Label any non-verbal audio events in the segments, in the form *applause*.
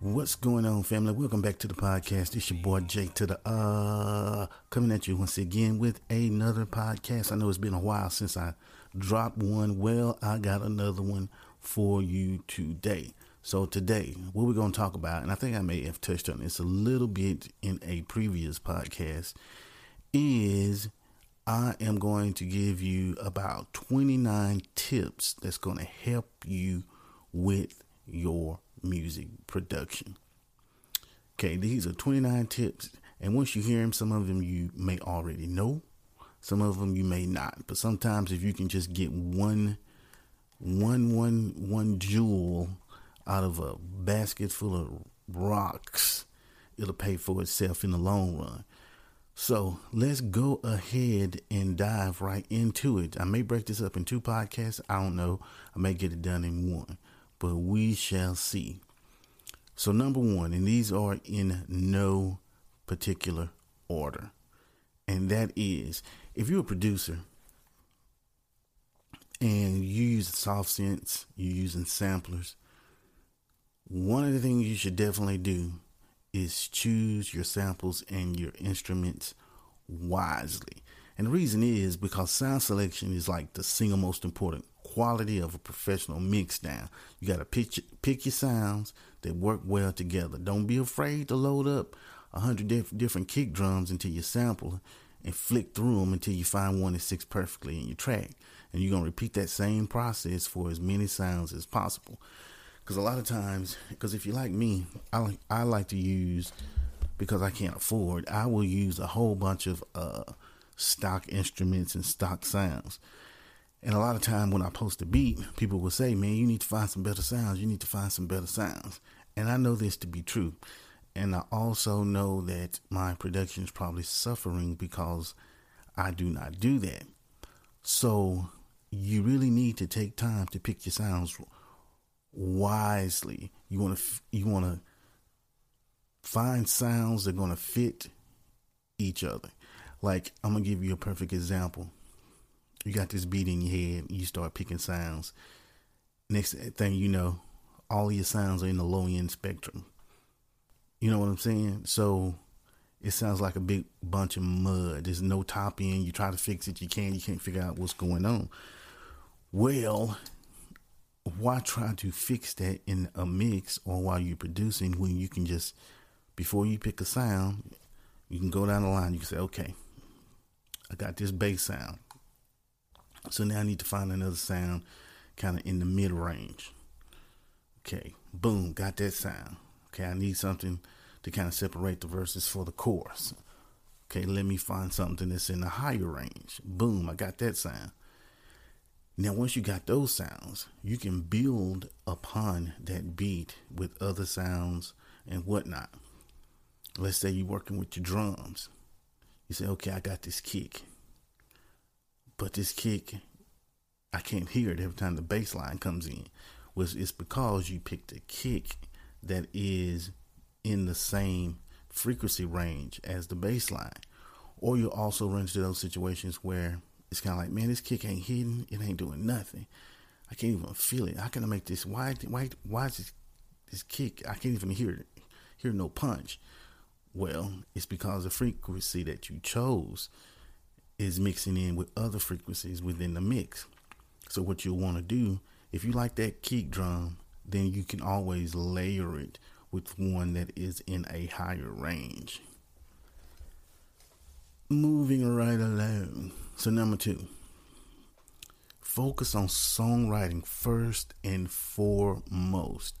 What's going on, family? Welcome back to the podcast. It's your boy Jake to the uh coming at you once again with another podcast. I know it's been a while since I dropped one. Well, I got another one for you today. So today, what we're to talk about, and I think I may have touched on this a little bit in a previous podcast, is I am going to give you about 29 tips that's to help you with your music production. Okay, these are 29 tips, and once you hear them, some of them you may already know, some of them you may not. But sometimes, if you can just get one, one, one, one jewel out of a basket full of rocks, it'll pay for itself in the long run. So let's go ahead and dive right into it. I may break this up in two podcasts. I don't know. I may get it done in one but we shall see. So, number one, and these are in no particular order, and that is if you're a producer and you use soft synths, you're using samplers, one of the things you should definitely do is choose your samples and your instruments wisely. And the reason is because sound selection is like the single most important quality of a professional mix down. You got to pick, pick your sounds that work well together. Don't be afraid to load up a hundred diff- different kick drums into your sample and flick through them until you find one that sits perfectly in your track. And you're going to repeat that same process for as many sounds as possible. Because a lot of times, because if you're like me, I, I like to use, because I can't afford, I will use a whole bunch of uh, stock instruments and stock sounds. And a lot of time when I post a beat, people will say, "Man, you need to find some better sounds. You need to find some better sounds." And I know this to be true. And I also know that my production is probably suffering because I do not do that. So you really need to take time to pick your sounds wisely. You want to you want to find sounds that are going to fit each other. Like I'm gonna give you a perfect example you got this beat in your head, you start picking sounds. Next thing you know, all your sounds are in the low end spectrum. You know what I'm saying? So it sounds like a big bunch of mud. There's no top end. You try to fix it, you can't. You can't figure out what's going on. Well, why try to fix that in a mix or while you're producing when you can just before you pick a sound, you can go down the line. You can say, okay, I got this bass sound. So now I need to find another sound kind of in the mid range. Okay, boom, got that sound. Okay, I need something to kind of separate the verses for the chorus. Okay, let me find something that's in the higher range. Boom, I got that sound. Now, once you got those sounds, you can build upon that beat with other sounds and whatnot. Let's say you're working with your drums. You say, okay, I got this kick. But this kick, I can't hear it every time the bass line comes in. Was it's because you picked a kick that is in the same frequency range as the bass line. Or you also run into those situations where it's kind of like, man, this kick ain't hitting, it ain't doing nothing. I can't even feel it. How can I make this? Why? Why? Why is this, this kick? I can't even hear. Hear no punch. Well, it's because the frequency that you chose is mixing in with other frequencies within the mix. So what you'll want to do, if you like that kick drum, then you can always layer it with one that is in a higher range. Moving right along. So number two, focus on songwriting first and foremost.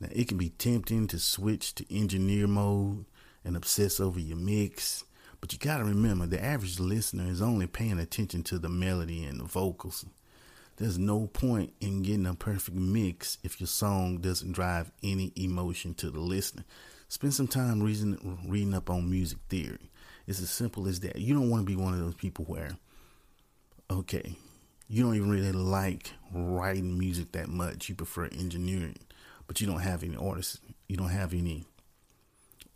Now it can be tempting to switch to engineer mode and obsess over your mix but you got to remember, the average listener is only paying attention to the melody and the vocals. There's no point in getting a perfect mix if your song doesn't drive any emotion to the listener. Spend some time reading, reading up on music theory. It's as simple as that. You don't want to be one of those people where, okay, you don't even really like writing music that much. You prefer engineering, but you don't have any artists. You don't have any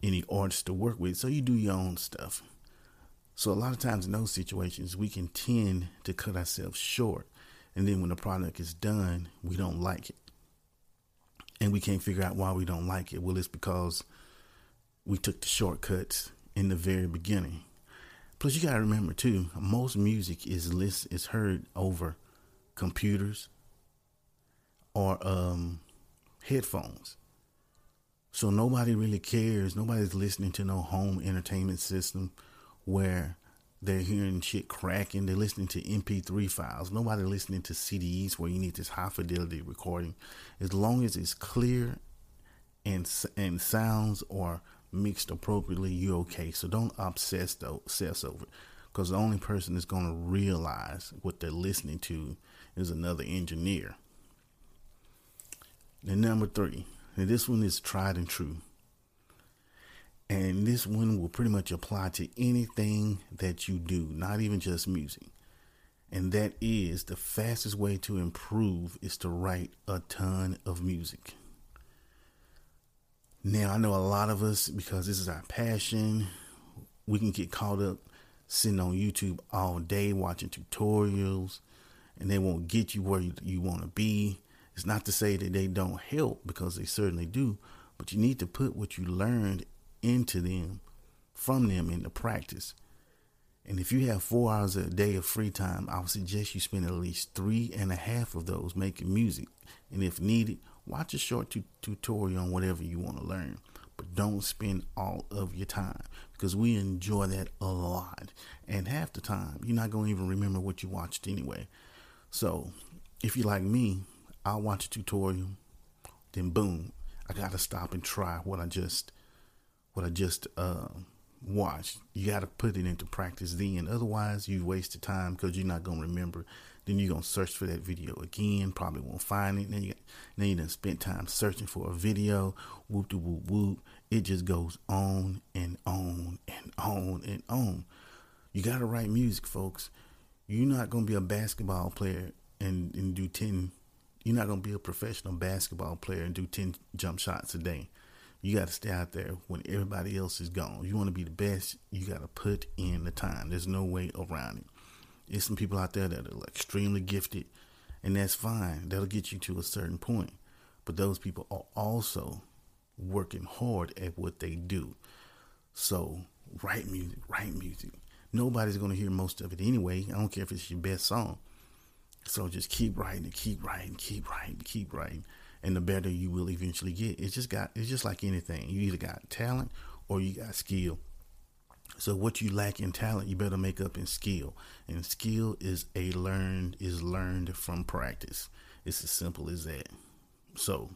any artists to work with, so you do your own stuff. So a lot of times in those situations, we can tend to cut ourselves short. And then when the product is done, we don't like it. and we can't figure out why we don't like it. Well, it's because we took the shortcuts in the very beginning. Plus, you gotta remember too, most music is list is heard over computers or um, headphones. So nobody really cares. Nobody's listening to no home entertainment system where they're hearing shit cracking. They're listening to MP3 files. Nobody listening to CDs where you need this high fidelity recording. As long as it's clear and and sounds are mixed appropriately, you're okay. So don't obsess though, obsess over it, because the only person that's going to realize what they're listening to is another engineer. And number three, and this one is tried and true. And this one will pretty much apply to anything that you do, not even just music. And that is the fastest way to improve is to write a ton of music. Now, I know a lot of us, because this is our passion, we can get caught up sitting on YouTube all day watching tutorials, and they won't get you where you, you want to be. It's not to say that they don't help, because they certainly do, but you need to put what you learned into them, from them into practice. And if you have four hours a day of free time, I would suggest you spend at least three and a half of those making music. And if needed, Watch a short tu- tutorial on whatever you want to learn, but don't spend all of your time because we enjoy that a lot. And half the time, you're not going to even remember what you watched anyway. So, if you're like me, I'll watch a tutorial, then boom, I got to stop and try what I just what I just uh, watched. You got to put it into practice then. Otherwise, you wasted time because you're not going to remember then you're gonna search for that video again. Probably won't find it. Then you then you done spent time searching for a video. Whoop de whoop whoop. It just goes on and on and on and on. You gotta write music, folks. You're not gonna be a basketball player and, and do ten. You're not gonna be a professional basketball player and do ten jump shots a day. You got to stay out there when everybody else is gone. You want to be the best. You got to put in the time. There's no way around it. There's some people out there that are extremely gifted, and that's fine. That'll get you to a certain point. But those people are also working hard at what they do. So write music, write music. Nobody's gonna hear most of it anyway. I don't care if it's your best song. So just keep writing, keep writing, keep writing, keep writing, and the better you will eventually get. It's just got it's just like anything. You either got talent or you got skill. So what you lack in talent, you better make up in skill. And skill is a learned is learned from practice. It's as simple as that. So,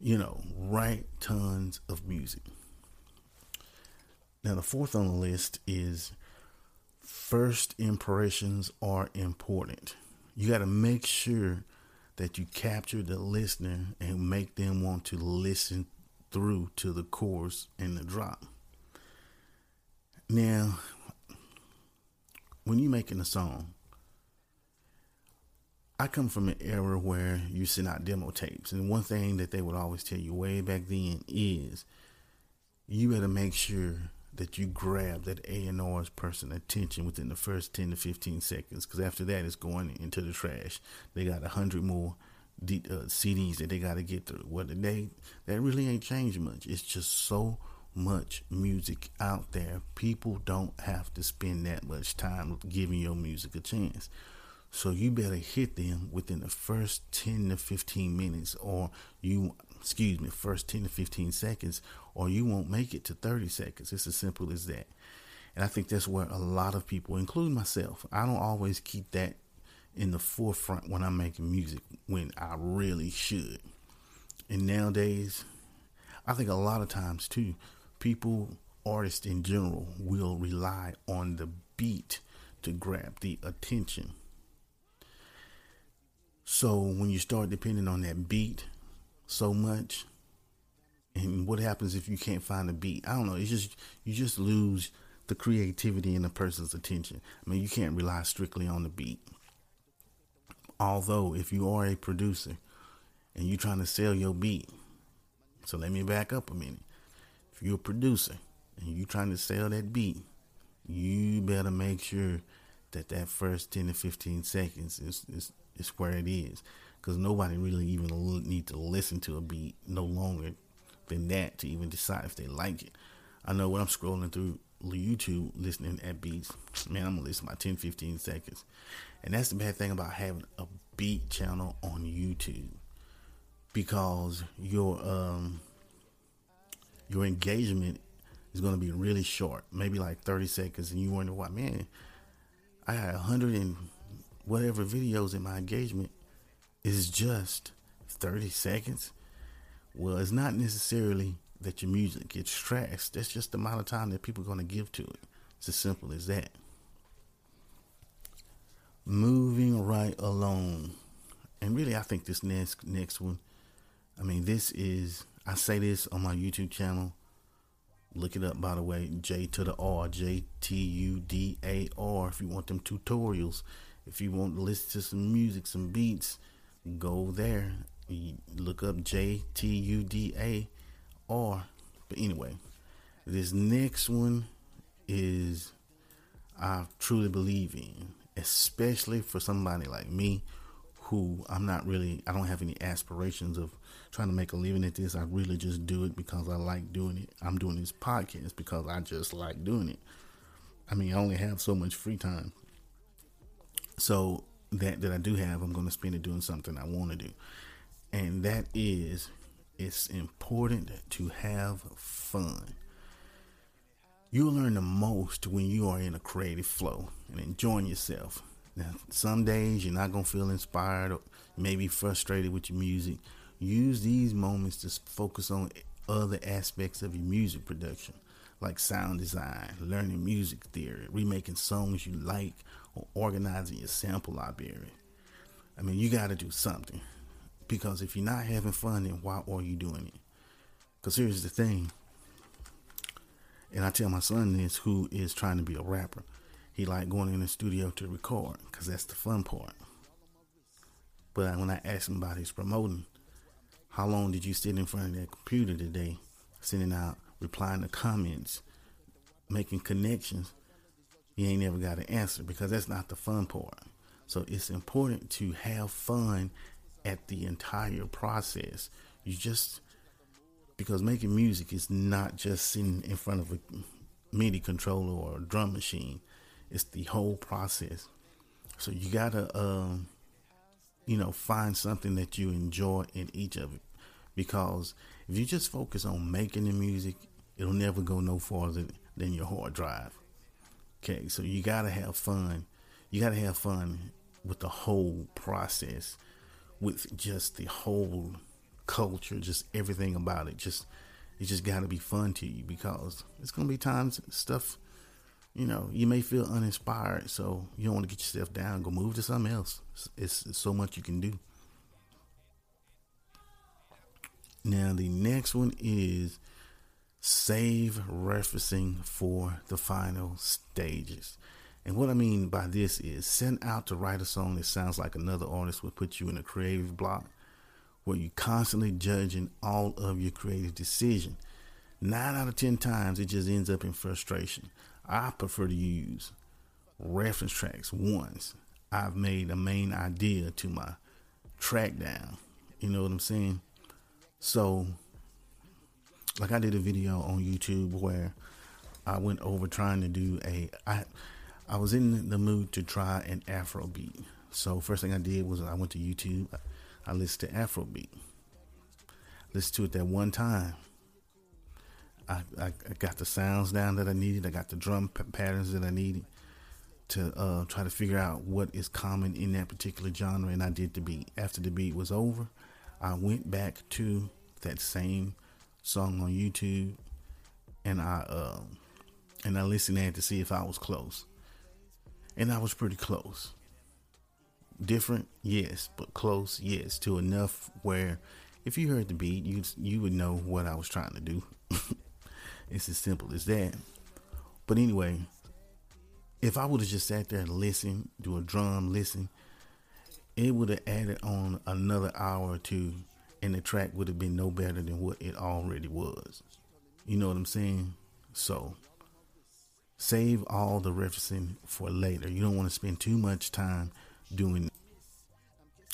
you know, write tons of music. Now the fourth on the list is first impressions are important. You got to make sure that you capture the listener and make them want to listen through to the chorus and the drop. Now, when you're making a song, I come from an era where you send out demo tapes, and one thing that they would always tell you way back then is you better make sure that you grab that A and R's person attention within the first ten to fifteen seconds, because after that it's going into the trash. They got a hundred more D, uh, CDs that they got to get through. What they that really ain't changed much. It's just so much music out there. People don't have to spend that much time giving your music a chance. So you better hit them within the first 10 to 15 minutes or you excuse me, first 10 to 15 seconds or you won't make it to 30 seconds. It's as simple as that. And I think that's where a lot of people, including myself, I don't always keep that in the forefront when I'm making music when I really should. And nowadays, I think a lot of times too, people, artists in general, will rely on the beat to grab the attention. So when you start depending on that beat so much, and what happens if you can't find a beat? I don't know. It's just you just lose the creativity in the person's attention. I mean, you can't rely strictly on the beat. Although, if you are a producer and you're trying to sell your beat, so let me back up a minute if you're a producer and you're trying to sell that beat, you better make sure that that first 10 to 15 seconds is, is, is where it is. Because nobody really even need to listen to a beat no longer than that to even decide if they like it. I know when I'm scrolling through YouTube listening at beats, man, I'm gonna listen my 10, 15 seconds. And that's the bad thing about having a beat channel on YouTube. Because your um your engagement is gonna be really short, maybe like 30 seconds, and you wonder why, man, I had a hundred and whatever videos in my engagement is just 30 seconds. Well, it's not necessarily that your music gets trashed. That's just the amount of time that people are going to give to it. It's as simple as that. Moving right along. And really, I think this next next one, I mean, this is, I say this on my YouTube channel. Look it up, by the way, J to the R, J T U D A R, if you want them tutorials. If you want to listen to some music, some beats, go there. Look up J T U D A R. But anyway, this next one is I truly believe in, especially for somebody like me who I'm not really, I don't have any aspirations of trying to make a living at this. I really just do it because I like doing it. I'm doing this podcast because I just like doing it. I mean, I only have so much free time. So that that I do have, I'm going to spend it doing something I want to do. And that is it's important to have fun. You'll learn the most when you are in a creative flow and enjoying yourself. Now, some days you're not going to feel inspired or maybe frustrated with your music. Use these moments to focus on other aspects of your music production, like sound design, learning music theory, remaking songs you like, or organizing your sample library. I mean, you got to do something. Because if you're not having fun, then why are you doing it? Because here's the thing. And I tell my son this, who is trying to be a rapper. He like going in the studio to record because that's the fun part. But when I asked him about his promoting, how long did you sit in front of that computer today, sending out, replying to comments, making connections, you ain't never got an answer because that's not the fun part. So it's important to have fun at the entire process. You just because making music is not just sitting in front of a MIDI controller or a drum machine. It's the whole process. So you gotta, um, you know, find something that you enjoy in each of it. Because if you just focus on making the music, it'll never go no farther than your hard drive. Okay, so you gotta have fun. You gotta have fun with the whole process with just the whole culture, just everything about it. Just it just got to be fun to you because it's gonna be times stuff. You know, you may feel uninspired, so you don't want to get yourself down. Go move to something else. It's, it's so much you can do. Now the next one is save referencing for the final stages. And what I mean by this is send out to write a song that sounds like another artist would put you in a creative block where you're constantly judging all of your creative decision. Nine out of ten times it just ends up in frustration. I prefer to use reference tracks once I've made a main idea to my track down. You know what I'm saying? So like I did a video on YouTube where I went over trying to do a I I was in the mood to try an Afro beat. So first thing I did was I went to YouTube. I listened to Afro beat. Listened to it that one time. I, I, I got the sounds down that I needed. I got the drum p- patterns that I needed to uh, try to figure out what is common in that particular genre, and I did the beat. After the beat was over, I went back to that same song on YouTube, and I uh, and I listened at to see if I was close and I was pretty close. Different, yes, but close, yes, to enough where if you heard the beat, you you would know what I was trying to do. *laughs* it's as simple as that. But anyway, if I would have just sat there and listened, do a drum, listen, it would have added on another hour or two, and the track would have been no better than what it already was. You know what I'm saying? So Save all the referencing for later. You don't want to spend too much time doing.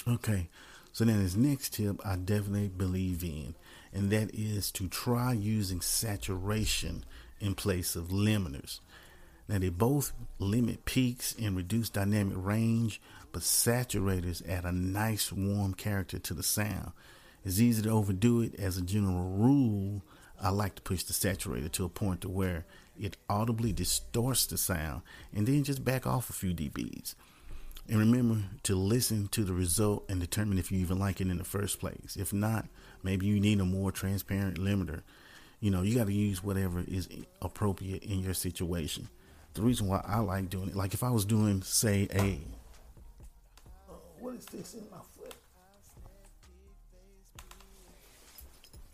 Okay, So then this next tip I definitely believe in, and that is to try using saturation in place of limiters. Now they both limit peaks and reduce dynamic range, but saturators add a nice warm character to the sound. It's easy to overdo it. As a general rule, I like to push the saturator to a point to where it audibly distorts the sound and then just back off a few dBs. And remember to listen to the result and determine if you even like it in the first place. If not, maybe you need a more transparent limiter. You know, you got to use whatever is appropriate in your situation. The reason why I like doing it, like if I was doing, say, a. What is this in my foot?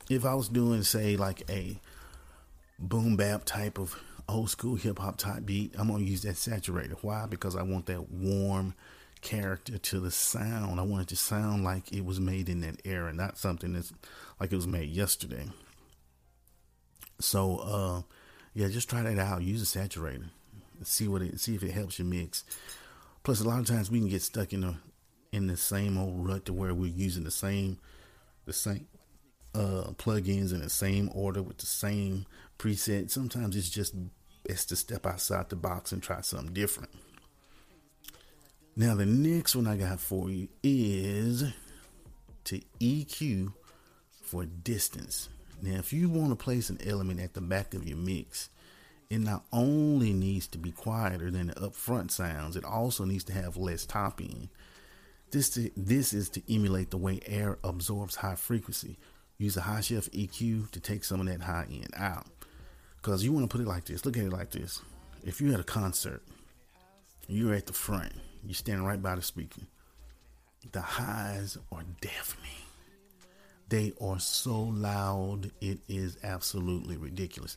If I was doing, say, like a boom bap type of old school hip hop type beat, I'm gonna use that saturator. Why? Because I want that warm character to the sound. I want it to sound like it was made in that era, not something that's like it was made yesterday. So uh yeah, just try that out. Use a saturator. See what it see if it helps you mix. Plus a lot of times we can get stuck in the in the same old rut to where we're using the same the same uh plugins in the same order with the same preset. Sometimes it's just best to step outside the box and try something different. Now, the next one I got for you is to EQ for distance. Now, if you want to place an element at the back of your mix, it not only needs to be quieter than the upfront sounds, it also needs to have less top end. This, to, this is to emulate the way air absorbs high frequency. Use a high shelf EQ to take some of that high end out. Because you want to put it like this. Look at it like this. If you had a concert, you're at the front, you're standing right by the speaker. The highs are deafening. They are so loud, it is absolutely ridiculous.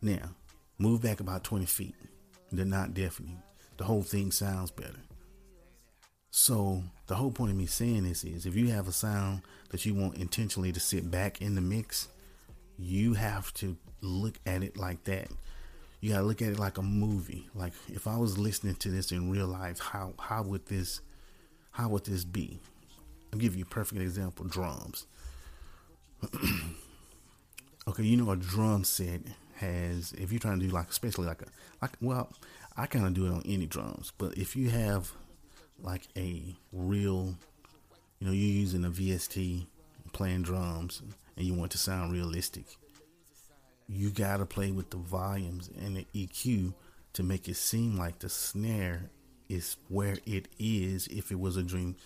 Now, move back about 20 feet. They're not deafening. The whole thing sounds better. So, the whole point of me saying this is if you have a sound that you want intentionally to sit back in the mix, you have to look at it like that. You gotta look at it like a movie. Like if I was listening to this in real life, how how would this how would this be? I'll give you a perfect example, drums. *clears throat* okay, you know a drum set has if you're trying to do like especially like a like well, I kinda do it on any drums, but if you have like a real you know, you're using a VST playing drums and you want to sound realistic you got to play with the volumes and the EQ to make it seem like the snare is where it is if it was a dream,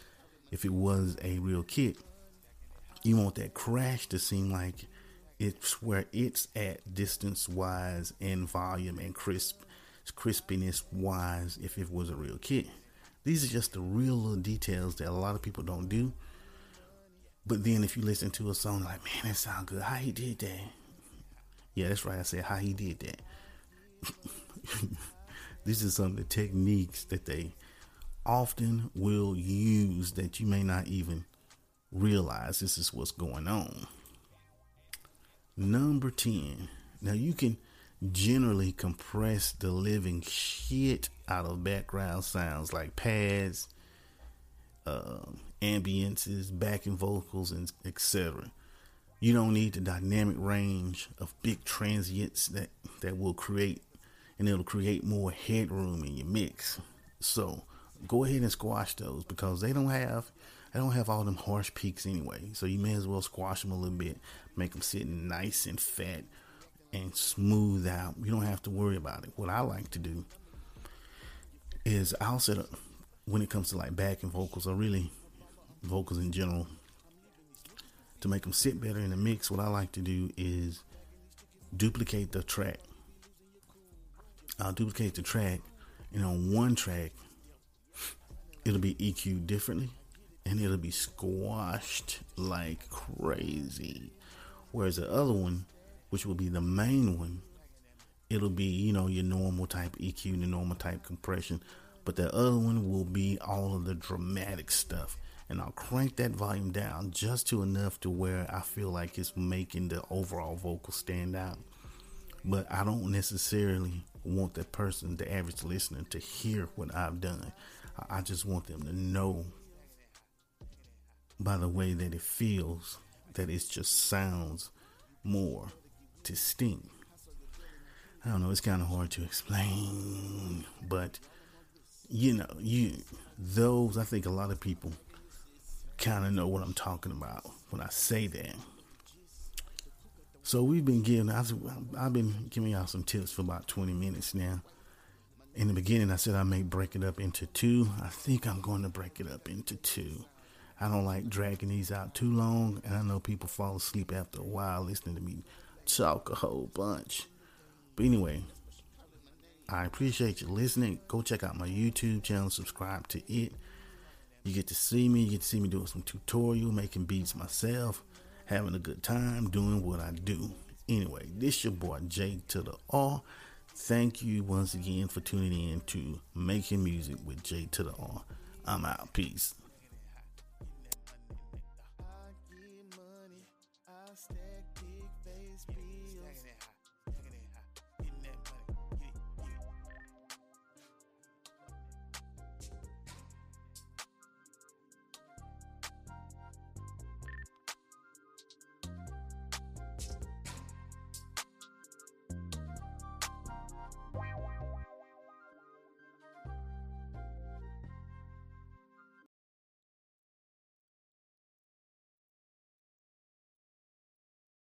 if it was a real kit. You want that crash to seem like it's where it's at distance wise and volume and crisp crispiness wise if it was a real kit. These are just the real little details that a lot of people don't do. But then if you listen to a song like, man, that sound good. How he did that? Yeah, that's right. I said how he did that. *laughs* this is some of the techniques that they often will use that you may not even realize this is what's going on. Number 10. Now you can generally compress the living shit out of background sounds like pads, uh, ambiances, backing vocals, and etc. You don't need the dynamic range of big transients that, that will create and it'll create more headroom in your mix. So go ahead and squash those because they don't have they don't have all them harsh peaks anyway. So you may as well squash them a little bit, make them sit nice and fat and smooth out. You don't have to worry about it. What I like to do is I'll set up when it comes to like backing vocals or really vocals in general to make them sit better in the mix, what I like to do is duplicate the track. I'll duplicate the track, and on one track, it'll be EQ differently, and it'll be squashed like crazy. Whereas the other one, which will be the main one, it'll be you know your normal type EQ, the normal type compression, but the other one will be all of the dramatic stuff and I'll crank that volume down just to enough to where I feel like it's making the overall vocal stand out. But I don't necessarily want the person, the average listener, to hear what I've done. I just want them to know by the way that it feels, that it just sounds more distinct. I don't know, it's kind of hard to explain, but you know, you those I think a lot of people kind of know what I'm talking about when I say that. So we've been giving I've, I've been giving y'all some tips for about 20 minutes now. In the beginning, I said I may break it up into two. I think I'm going to break it up into two. I don't like dragging these out too long, and I know people fall asleep after a while listening to me talk a whole bunch. But anyway, I appreciate you listening. Go check out my YouTube channel, subscribe to it. You get to see me, you get to see me doing some tutorial, making beats myself, having a good time, doing what I do. Anyway, this your boy J to the R. Thank you once again for tuning in to Making Music with J to the R. I'm out. Peace.